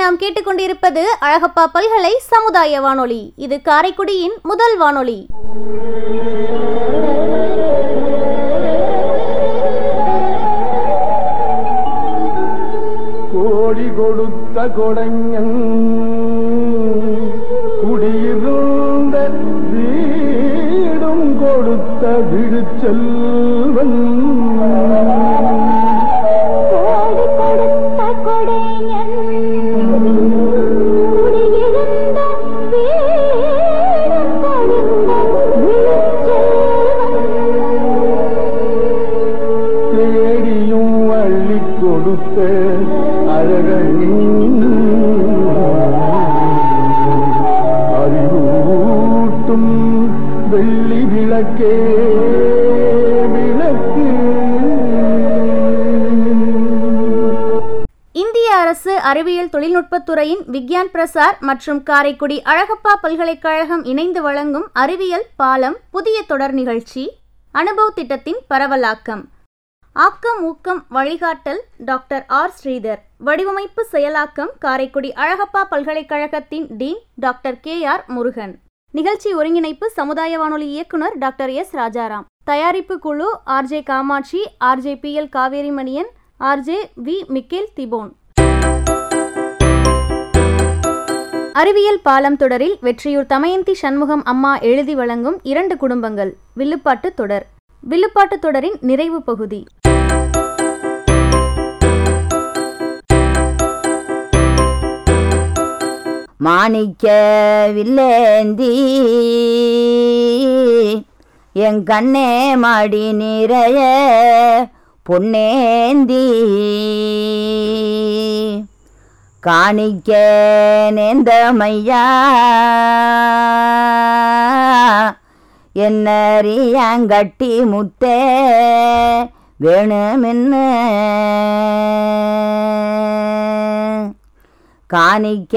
நாம் கேட்டுக்கொண்டிருப்பது அழகப்பா பல்கலை சமுதாய வானொலி. இது காரைக்குடியின் முதல் வானொலி. கோடி கொடுத்த கொடைஞன் குடியிருந்த வீடும் கொடுத்த விழுச்செல்வன் தொழில்நுட்பத்துறையின் விக்யான் பிரசார் மற்றும் காரைக்குடி அழகப்பா பல்கலைக்கழகம் இணைந்து வழங்கும் அறிவியல் பாலம் புதிய தொடர் நிகழ்ச்சி அனுபவ திட்டத்தின் பரவலாக்கம். ஆக்கம் ஊக்கம் வழிகாட்டல் டாக்டர் ஆர். ஸ்ரீதர். வடிவமைப்பு செயலாக்கம் காரைக்குடி அழகப்பா பல்கலைக்கழகத்தின் dean doctor K. R. Murugan. நிகழ்ச்சி ஒருங்கிணைப்பு சமுதாய வானொலி இயக்குனர் டாக்டர் எஸ். ராஜாராம். தயாரிப்பு குழு RJ Kamatchi RJ P. L. Kaverimaniyan RJ V. Michael Thibon. அறிவியல் பாலம் தொடரில் வெற்றியூர் தமயந்தி சண்முகம் அம்மா எழுதி வழங்கும் இரண்டு குடும்பங்கள் வில்லுப்பாட்டு தொடர். வில்லுப்பாட்டு தொடரின் நிறைவு பகுதி. மாணிக்க வில்லேந்தி என் கண்ணே மாடி நிறைய பொன்னேந்தி. காணிக்க நேந்தமையா என்னறியாங்கட்டி முத்தே வேணுமென்ன. காணிக்க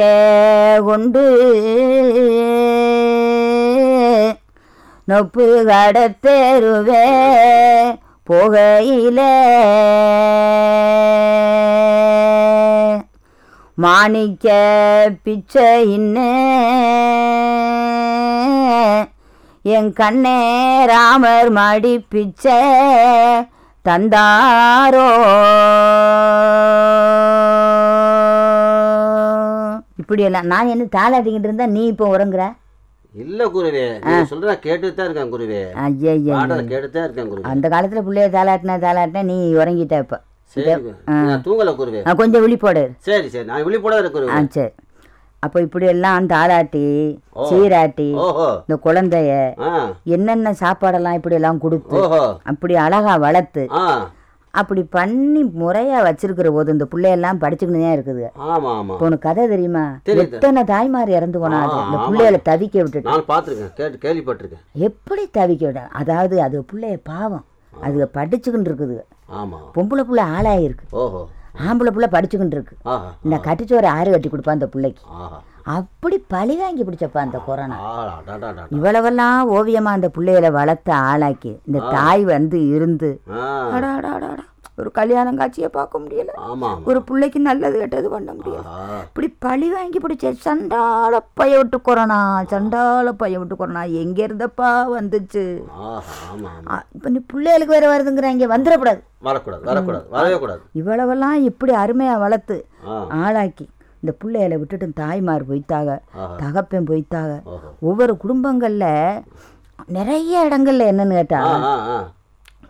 கொண்டு நொப்பு கடத்தேருவே போகையில. மாணிக்க பிச்சை இன்ன. என் கண்ணே ராமர் மாடி பிச்சை தந்தாரோ. இப்படியெல்லாம் நான் என்ன தாளாட்டிக்கிட்டு இருந்தா நீ இப்போ உறங்குற? இல்ல குருவே சொல்ற கேட்டுட்டு தான் இருக்கேன் குருவே. ஐயா கேட்டுட்டு தான் இருக்கேன் குருவே. அந்த காலத்துல பிள்ளைய தாளாட்டினா தாளாட்டினா நீ உறங்கிட்ட இப்போ கொஞ்சம் விழிப்போடு சரி சரி. நான் விழிப்போட ஆ சரி. அப்போ இப்படியெல்லாம் தாளாட்டி சீராட்டி ஓஹோ. இந்த குழந்தைய என்னென்ன சாப்பாடெல்லாம் இப்படியெல்லாம் கொடுத்து ஓஹோ. அப்படி அழகா வளர்த்து அப்படி பண்ணி முறையா வச்சிருக்கிற போது இந்த பிள்ளையெல்லாம் படிச்சுக்கிட்டு தான் இருக்குது. உனக்கு கதை தெரியுமா. எத்தனை தாய்மார் இறந்து ஆமா, இந்த. பிள்ளைகளை தவிக்க விட்டுட்டு. கேள்விப்பட்டிருக்கேன். எப்படி தவிக்க விட? அதாவது அது பிள்ளைய பாவம். அது படிச்சுக்கிட்டு இருக்குது. ஆமா. பொம்பளை புள்ள ஆளாயிருக்கு. ஓஹோ. ஆம்பளை புள்ள படிச்சுக்கிட்டு இருக்கு இந்த கட்டிச்சோறு ஆறு கட்டி கொடுப்பா அந்த பிள்ளைக்கு. அப்படி பழி வாங்கி பிடிச்சப்பா அந்த கொரோனா. இவ்வளவெல்லாம் ஓவியமா அந்த பிள்ளைகளை வளர்த்து ஆளாக்கி இந்த தாய் வந்து இருந்து. அடாடாடாடா. ஒரு கல்யாணம் காட்சியை பார்க்க முடியல. ஒரு பிள்ளைக்கு நல்லது கெட்டது பண்ண முடியல. இப்படி பழி வாங்கி பிடிச்ச சண்டால பைய விட்டு கொரோனா சண்டால பைய விட்டு கொரோனா எங்க இருந்தப்பா வந்துச்சு. இப்ப நீ பிள்ளைகளுக்கு வேற வருதுங்கிறாங்க வந்துடக்கூடாது. வரக்கூடாது வரக்கூடாது வரவே கூடாது இவ்வளவெல்லாம் இப்படி அருமையா வளர்த்து ஆளாக்கி இந்த பிள்ளைகளை விட்டுட்டு தாய்மார் போய்த்தாக தகப்பன் போய்த்தாக ஒவ்வொரு குடும்பங்கள்ல நிறைய இடங்கள்ல என்னன்னு கேட்டா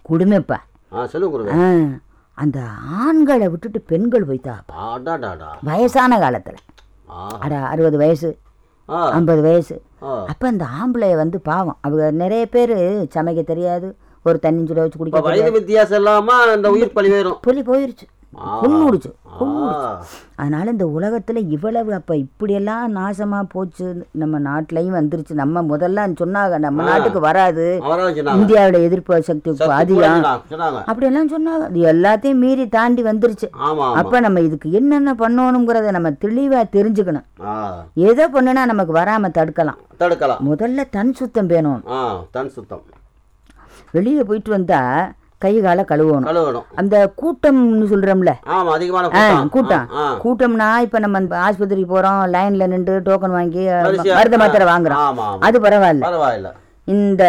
குடுமைப்பா. சொல்லுங்க அந்த ஆண்களை விட்டுட்டு பெண்கள் டா வயசான காலத்துல. அட அறுபது வயசு ஐம்பது வயசு. அப்போ அந்த ஆம்பளைய வந்து பாவம். அவங்க நிறைய பேர் சமைக்க தெரியாது. ஒரு தண்ணி சுட வச்சு குடிக்க வித்தியாசம் இல்லாம அந்த உயிர் பழி வரும் புலி போயிருச்சு. குன்னுடுச்சு குன்னுடுச்சு. அதனால இந்த உலகத்துல இவ்வளவு அப்ப இப்படியெல்லாம் நாசமா போச்சு நம்ம நாட்டிலையும் வந்துருச்சு. நம்ம முதல்ல சொன்னாங்க நம்ம நாட்டுக்கு வராது. இந்தியாவோட எதிர்ப்பு சக்தி அதிகம் அப்படியெல்லாம் சொன்னாங்க. அது எல்லாத்தையும் மீறி தாண்டி வந்துருச்சு. அப்ப நம்ம இதுக்கு என்னென்ன பண்ணணுங்கிறத நம்ம தெளிவா தெரிஞ்சுக்கணும். எதை பண்ணுனா நமக்கு வராம தடுக்கலாம். தடுக்கலாம். முதல்ல தன் சுத்தம் வேணும் தன் சுத்தம். வெளியே போயிட்டு வந்தா கை காலை கழுவணும். கழுவணும். அந்த கூட்டம்னு சொல்றோம்ல. ஆமா அதிகமான ஆ, கூட்டம். கூட்டம்னா இப்ப நம்ம ஆஸ்பத்திரிக்கு போறோம் லைன்ல நின்று டோக்கன் வாங்கி மருந்து மாத்திரை வாங்குறோம். அது பரவாயில்ல. பரவாயில்ல. இந்த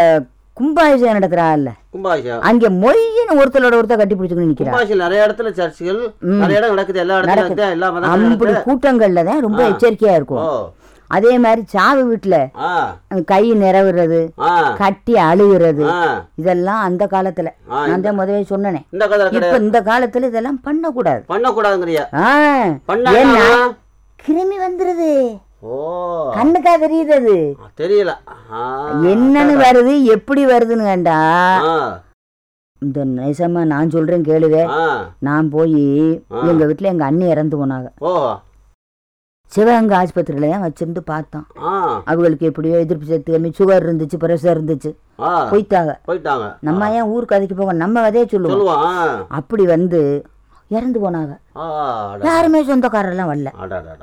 கும்பாபிஷேகம் நடத்துறாள்ல கும்பாபிஷேகம். அங்க மொய்யின்னு ஒருத்தரோட ஒருத்தர் கட்டி பிடிச்சுக்கணும் நிக்கிறா நிறைய இடத்துல சர்ச்சுகள் நிறைய இடம் நடக்குது. எல்லா இடத்துல எல்லா. கூட்டங்கள்ல தான் ரொம்ப. எச்சரிக்கையா இருக்கும். அதே மாதிரி சாவு வீட்டுல கை நிறவுறது கட்டி அழுகிறது இதெல்லாம் அந்த காலத்துல. நான் தான் முதவே சொன்னனே. இப்ப இந்த காலத்துல இதெல்லாம் பண்ணக்கூடாது. பண்ணக்கூடாதுங்கிறியா? ஏன்னா கிருமி வந்துருது. கண்ணுக்கா தெரியுது அது. தெரியல. என்னன்னு வருது எப்படி வருதுன்னு வேண்டா ஆ, இந்த நிஜமா நான் சொல்றேன் கேளுவே. நான் போய். எங்க வீட்டுல எங்க அண்ணி இறந்து போனாங்க. சிவகங்கை ஆஸ்பத்திரியில தான் வச்சிருந்து பார்த்தோம். அவங்களுக்கு எப்படியோ எதிர்ப்பு சக்தி கம்மி சுகர் இருந்துச்சு பிரஷர் இருந்துச்சு. போயிட்டாங்க. போயிட்டாங்க. நம்ம ஏன் ஊர் கதைக்கு போக நம்ம அதே சொல்லுவோம். அப்படி வந்து இறந்து போனாங்க. யாருமே சொந்தக்காரர்லாம் வரல.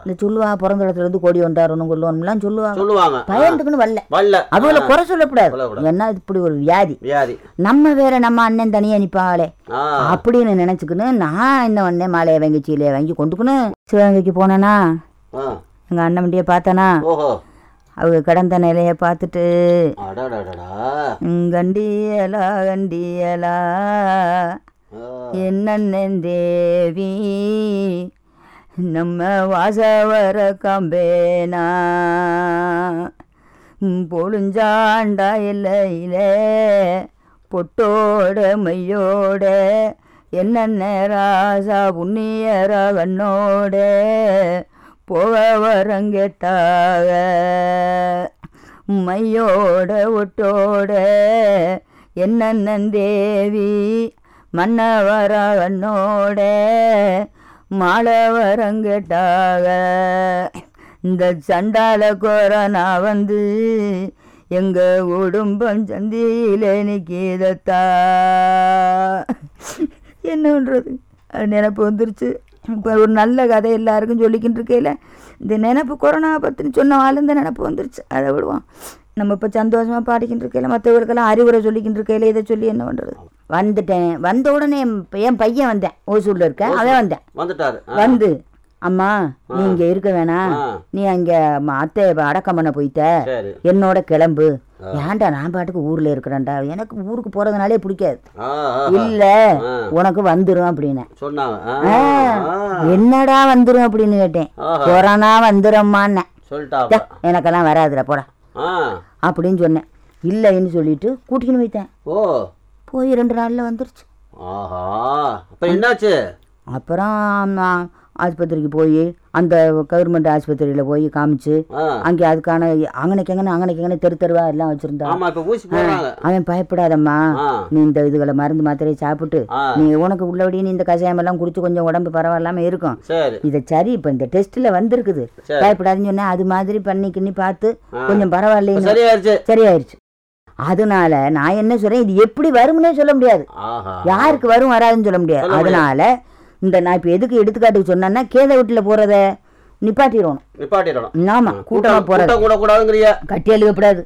இந்த சொல்லுவா பிறந்த இடத்துல இருந்து கோடி வந்தாரணும் கொள்ளுவோம்லாம் சொல்லுவாங்க. சொல்லுவாங்க. பயந்துக்குன்னு வரல. அவங்கள குறை சொல்லக்கூடாது. ஏன்னா இது இப்படி ஒரு வியாதி. நம்ம வேற நம்ம அண்ணன் தனியா நிப்பாளே அப்படின்னு நினைச்சுக்கின்னு நான் என்ன பண்ணேன் மாலையை வாங்கி சீலையை வாங்கி கொண்டுக்குன்னு சிவகங்கைக்கு போனேனா ஆ. எங்க அண்ணன் வண்டியை பார்த்தேனா? அவங்க கடந்த நிலையை பார்த்துட்டு அடடடடா "ம், கண்டியலா கண்டியலா ஆ, என்னண்ணன் தேவி? நம்ம வாசவர கம்பேனா? பொழுஞ்சாண்டா இல்லையில பொட்டோட மையோட என்னென்ன ராசா புண்ணியர கண்ணோட போக வரங்கெட்டாக மையோட ஒட்டோட என்னென்னன் தேவி மன்னவர மாலை வரங்கட்டாக இந்த சண்டால கொரோனா வந்து எங்கள் குடும்பம் சந்தியில நிற்கிதத்தா என்ன பண்ணுறது நினப்பு வந்துருச்சு. இப்போ ஒரு நல்ல கதை எல்லாருக்கும் சொல்லிக்கிட்டு இருக்கையில் இந்த நினப்பு கொரோனா பற்றின்னு சொன்ன இந்த நினப்பு வந்துருச்சு. அதை விடுவோம். நம்ம இப்போ சந்தோஷமாக பாடிக்கிட்டு இருக்கையில் மற்றவர்களுக்கெல்லாம் அறிவுரை சொல்லிக்கிட்டு இருக்கையில் இதை சொல்லி என்ன பண்ணுறது வந்துட்டேன். வந்த உடனே என் பையன் வந்தேன். ஓசூரில் இருக்கேன் அவன் வந்தேன். வந்துட்டாரு. வந்து அம்மா நீ இங்கே இருக்க வேணாம். நீ அங்கே அத்தை அடக்கம் பண்ண போயிட்ட. என்னோட கிளம்பு. ஏன்டா நான் பாட்டுக்கு ஊரில் இருக்கிறேன்டா? எனக்கு ஊருக்கு போகிறதுனாலே பிடிக்காது. இல்ல. உனக்கு வந்துரும் அப்படின்னு. என்னடா வந்துரும் அப்படின்னு கேட்டேன். கொரோனா வந்துடும்மான்னேன் சொல்லிட்டாப்பா எனக்கெல்லாம் வராதுடா போடா. அப்படின்னு சொன்னேன். இல்லைன்னு சொல்லிட்டு கூட்டிக்கின்னு போயிட்டேன். ஓ. போய் ரெண்டு நாளில் வந்துருச்சு. ஆஹா. அப்ப என்னாச்சு? அப்புறம் ஆஸ்பத்திரிக்கு போய் அந்த கவர்மெண்ட் ஆஸ்பத்திரியில் போய் காமிச்சு அங்கே அதுக்கான அங்கனைக்கு எங்கன்னு அங்கனைக்கு எங்கன்னு தெரு தெருவா எல்லாம் வச்சுருந்தா. ஆமா இப்ப ஊசி போடுறாங்க. அவன் பயப்படாதம்மா. நீ இந்த இதுகளை மருந்து மாத்திரையை சாப்பிட்டு நீ உனக்கு உள்ளபடி நீ இந்த கஷாயம் எல்லாம் குடிச்சு கொஞ்சம் உடம்பு பரவாயில்லாம இருக்கும். இதை சரி இப்போ இந்த டெஸ்ட்டில் வந்திருக்குது. பயப்படாதுன்னு சொன்னேன் அது மாதிரி பண்ணி கிண்ணி பார்த்து. கொஞ்சம் பரவாயில்லைன்னு சரியாயிருச்சு. அதனால நான் என்ன சொல்றேன் இது எப்படி வரும்னே சொல்ல முடியாது. யாருக்கு வரும் வராதுன்னு சொல்ல முடியாது. அதனால இந்த நான் இப்போ எதுக்கு எடுத்துக்காட்டுக்கு சொன்னேன்னா கேத வீட்டில் போகிறத நிப்பாட்டிடணும். நிப்பாட்டிடணும். ஆமா கூட்டமாக போகிறது கூட கூடாதுங்கிறிய கட்டி எழுதப்படாது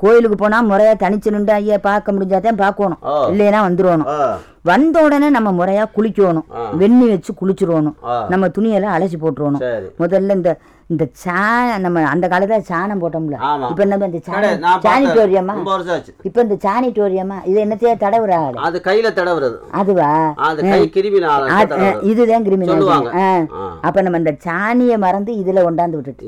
கோயிலுக்கு போனால் முறையாக தனிச்சு நின்று ஐயா பார்க்க முடிஞ்சாதான் பார்க்கணும். இல்லைன்னா வந்துருவணும். ஆ. வந்த உடனே நம்ம முறையாக குளிக்கணும். வெண்ணி வச்சு குளிச்சிருவணும். ஆ. நம்ம துணியெல்லாம் அலசி போட்டுருவணும். சரி. முதல்ல இந்த இந்த சா நம்ம அந்த காலத்துல சாணம் போட்டோம்ல. இப்போ நம்ம இந்த. சானிட்டோரியமா இப்போ இந்த சானிட்டோரியமா இது என்னத்தையா தடவுறாள் அது கையில தடவுறது. அதுவா? இதுதான் கிருமி சொல்லுவாங்க. நாசினி. ஆ. ஆ. அப்ப நம்ம இந்த சாணியை மறந்து இதுல கொண்டாந்து விட்டுட்டு.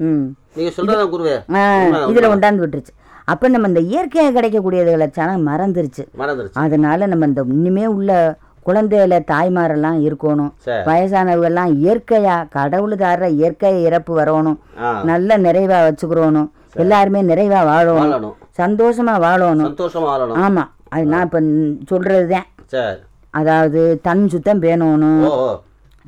இதுதான் ம். நீங்க சொல்றதா குருவே. இதுல உண்மை. கொண்டாந்து விட்டுருச்சு. அப்ப நம்ம இந்த இயற்கையாக கிடைக்கக்கூடியதுகளை சாணம் மறந்துருச்சு. மறந்துருச்சு. அதனால நம்ம இந்த இனிமே உள்ள குழந்தையில தாய்மாரெல்லாம் இருக்கணும். வயசானவங்கெல்லாம் இயற்கையா கடவுள் தர்ற இயற்கை இறப்பு வரணும். நல்ல நிறைவா வச்சுக்கிறோணும். எல்லாருமே நிறைவா வாழணும். சந்தோஷமா வாழணும். ஆமா. அது நான் இப்ப சொல்றதுதான். அதாவது தன் சுத்தம் பேணணும்.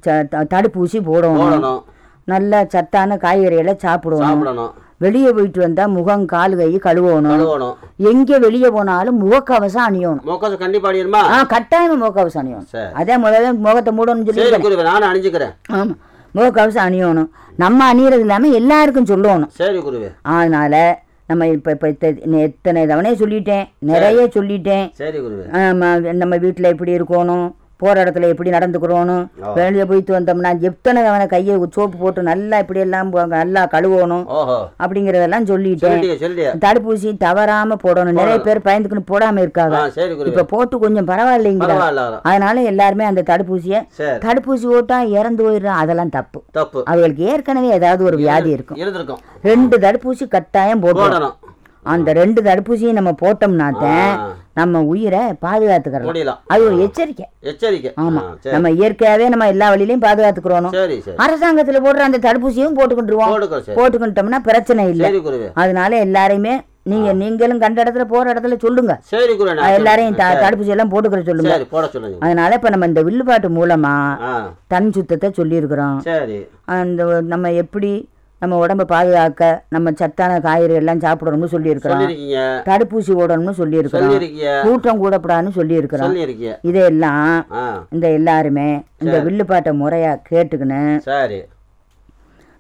தடுப்பூசி போடணும். நல்ல சத்தான காய்கறிகளை சாப்பிடணும். வெளியே போயிட்டு வந்தா முகம் கால் கை கழுவணும். எங்க வெளியே போனாலும் முகக்கவசம் அணியணும். கண்டிப்பா அடிக்கணுமா ஆ கட்டாயமா முகக்கவசம் அணியணும். அதே முதல்ல முகத்தை மூடணும்னு சொல்லி நானும் அணிஞ்சுக்கிறேன். ஆமா. முகக்கவசம் அணியணும். நம்ம அணியறது இல்லாம எல்லாருக்கும் சொல்லணும். சரி குருவே. அதனால நம்ம இப்போ இப்போ எத்தனை தவணையே சொல்லிட்டேன். நிறைய சொல்லிட்டேன். சரி குருவே. ஆமா, நம்ம வீட்டில் எப்படி இருக்கணும். போகிற இடத்துல எப்படி நடந்துக்கிறோணும். வெளியே போயிட்டு வந்தோம்னா எத்தனை தவணை கையை சோப்பு போட்டு நல்லா இப்படி எல்லாம் நல்லா கழுவணும் அப்படிங்கிறதெல்லாம் சொல்லிட்டேன். தடுப்பூசி தவறாம போடணும். நிறைய பேர் பயந்துக்குன்னு போடாம இருக்காங்க. இப்ப போட்டு கொஞ்சம் பரவாயில்லைங்க பரவாயில்ல அதான். அதனால எல்லாருமே அந்த தடுப்பூசியை தடுப்பூசி போட்டா இறந்து போயிடுறோம் அதெல்லாம் தப்பு. தப்பு. அவங்களுக்கு ஏற்கனவே ஏதாவது ஒரு வியாதி இருக்கும். ரெண்டு தடுப்பூசி கட்டாயம் போடணும். அந்த ரெண்டு தடுப்பூசியும் நம்ம போட்டோம்னாத்தான் ஆ. நம்ம உயிரை பாதுகாத்துக்கிறோம் அது ஒரு எச்சரிக்கை. எச்சரிக்கை. ஆமா. நம்ம இயற்கையாவே நம்ம எல்லா வழியிலையும் பாதுகாத்துக்கிறோம் அரசாங்கத்துல போடுற அந்த தடுப்பூசியும் போட்டுக்கிட்டுருவோம் போட்டுக்கிட்டோம்னா பிரச்சனை இல்லை. அதனால எல்லாரையுமே நீங்க நீங்களும் கண்ட இடத்துல போற இடத்துல சொல்லுங்க. எல்லாரையும். தடுப்பூசி எல்லாம் போட்டுக்கிற சொல்லுங்க. அதனால இப்ப நம்ம இந்த வில்லுப்பாட்டு மூலமா தன் சுத்தத்தை சொல்லியிருக்கிறோம். சரி. அந்த நம்ம எப்படி நம்ம உடம்ப பாதுகாக்க நம்ம சத்தான காய்கறி எல்லாம் சாப்பிடணும்னு சொல்லியிருக்கிறோம் தடுப்பூசி போடணும்னு சொல்லியிருக்கிறோம் கூட்டம் கூடப்படாதுன்னு சொல்லியிருக்கிறோம் இதையெல்லாம் இந்த எல்லாருமே இந்த. வில்லுப்பாட்டை முறையா கேட்டுக்கின்னு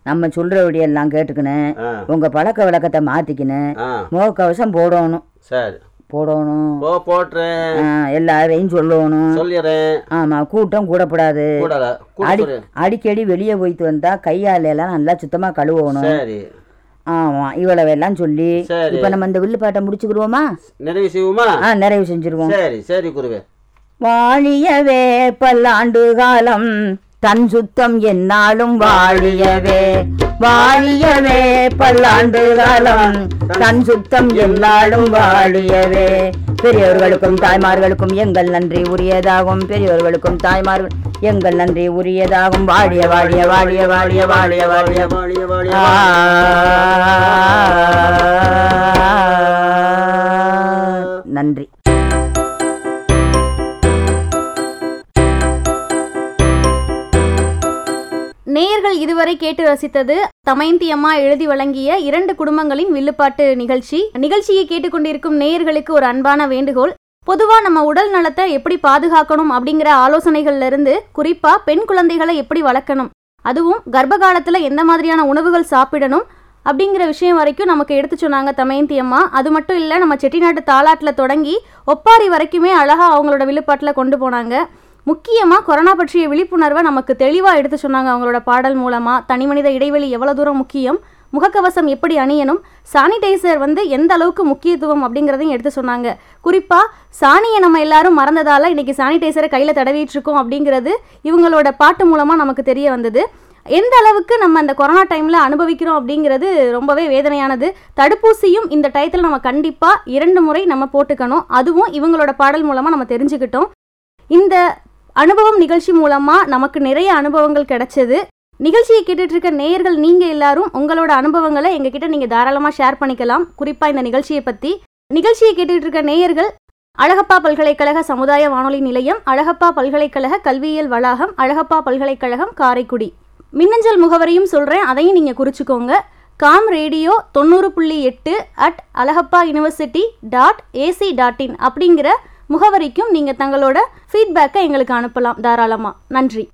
நம்ம சொல்றபடியெல்லாம் கேட்டுக்கின்னு ஆ. உங்க பழக்க வழக்கத்தை மாத்திக்கின்னு ஆ. முகக்கவசம் போடணும். சரி. போடணும். போ போட்டுறேன் எல்லாரையும் சொல்லணும். சொல்லிடுறேன் ஆமா கூட்டம் கூடப்படாது. அடிக்கடி வெளியே போயிட்டு வந்தா கையால எல்லாம் நல்லா சுத்தமா கழுவணும். சரி. ஆமா இவ்வளவு எல்லாம் சொல்லி. இப்ப நம்ம இந்த வில்லுப்பாட்டை முடிச்சுக்கிடுவோமா? நிறைவு செய்வோமா? ஆ நிறைவு செஞ்சிருவோம். சரி சரி குருவே. வாழியவே பல்லாண்டு காலம் தன் சுத்தம் என்னாலும் வாழியவே வாழியவே பல்லாண்டு காலம் தன் சுத்தம் என்னாலும் வாழியவே. பெரியவர்களுக்கும் தாய்மார்களுக்கும் எங்கள் நன்றி உரியதாகும். பெரியவர்களுக்கும் தாய்மார்கள் எங்கள் நன்றி உரியதாகும். வாழிய வாழிய வாழிய வாழிய வாழிய வாழிய. வாழிய வாழிய நன்றி. நேயர்கள் இதுவரை கேட்டு ரசித்தது தமயந்தி அம்மா எழுதி வழங்கிய இரண்டு குடும்பங்களின் வில்லுப்பாட்டு நிகழ்ச்சி. நிகழ்ச்சியை கேட்டுக்கொண்டிருக்கும் நேயர்களுக்கு ஒரு அன்பான வேண்டுகோள். பொதுவா நம்ம உடல் நலத்தை எப்படி பாதுகாக்கணும் அப்படிங்கிற ஆலோசனைகள்ல இருந்து குறிப்பா பெண் குழந்தைகளை எப்படி வளர்க்கணும் அதுவும் கர்ப்ப காலத்துல எந்த மாதிரியான உணவுகள் சாப்பிடணும் அப்படிங்கிற விஷயம் வரைக்கும் நமக்கு எடுத்து சொன்னாங்க தமயந்தி அம்மா. அது மட்டும் இல்லை நம்ம செட்டிநாட்டு தாலாட்டில் தொடங்கி ஒப்பாரி வரைக்குமே அழகா அவங்களோட விழுப்பாட்டில் கொண்டு போனாங்க. முக்கியமாக கொரோனா பற்றிய விழிப்புணர்வை நமக்கு தெளிவாக எடுத்து சொன்னாங்க அவங்களோட பாடல் மூலமாக தனிமனித இடைவெளி எவ்வளோ தூரம் முக்கியம்? முகக்கவசம் எப்படி அணியணும்? சானிடைசர் வந்து எந்த அளவுக்கு முக்கியத்துவம் அப்படிங்கிறதையும் எடுத்து சொன்னாங்க. குறிப்பாக சாணியை நம்ம எல்லாரும் மறந்ததால் இன்னைக்கு சானிடைசரை கையில் தடவிட்டு இருக்கோம் அப்படிங்கிறது இவங்களோட பாட்டு மூலமாக நமக்கு தெரிய வந்தது. எந்த அளவுக்கு நம்ம அந்த கொரோனா டைமில் அனுபவிக்கிறோம் அப்படிங்கிறது ரொம்பவே வேதனையானது. தடுப்பூசியும் இந்த டயத்தில் நம்ம கண்டிப்பாக இரண்டு முறை நம்ம போட்டுக்கணும். அதுவும் இவங்களோட பாடல் மூலமாக நம்ம தெரிஞ்சுக்கிட்டோம். இந்த அனுபவம் நிகழ்ச்சி மூலமாக நமக்கு நிறைய அனுபவங்கள் கிடைச்சது. நிகழ்ச்சியை கேட்டுட்டு இருக்க நேயர்கள் நீங்கள் எல்லாரும் உங்களோட அனுபவங்களை எங்ககிட்ட நீங்கள் தாராளமாக ஷேர் பண்ணிக்கலாம். குறிப்பாக இந்த நிகழ்ச்சியை பற்றி நிகழ்ச்சியை கேட்டுட்டு இருக்க நேயர்கள் அழகப்பா பல்கலைக்கழக சமுதாய வானொலி நிலையம் அழகப்பா பல்கலைக்கழக கல்வியியல் வளாகம் அழகப்பா பல்கலைக்கழகம் காரைக்குடி. மின்னஞ்சல் முகவரியும் சொல்கிறேன் அதையும் நீங்கள் குறிச்சிக்கோங்க. காம் ரேடியோ தொண்ணூறு புள்ளி எட்டு at Alagappa university dot AC dot in அப்படிங்கிற முகவரிக்கும் நீங்கள் தங்களோட ஃபீட்பேக்கை எங்களுக்கு அனுப்பலாம். தாராளமாக நன்றி.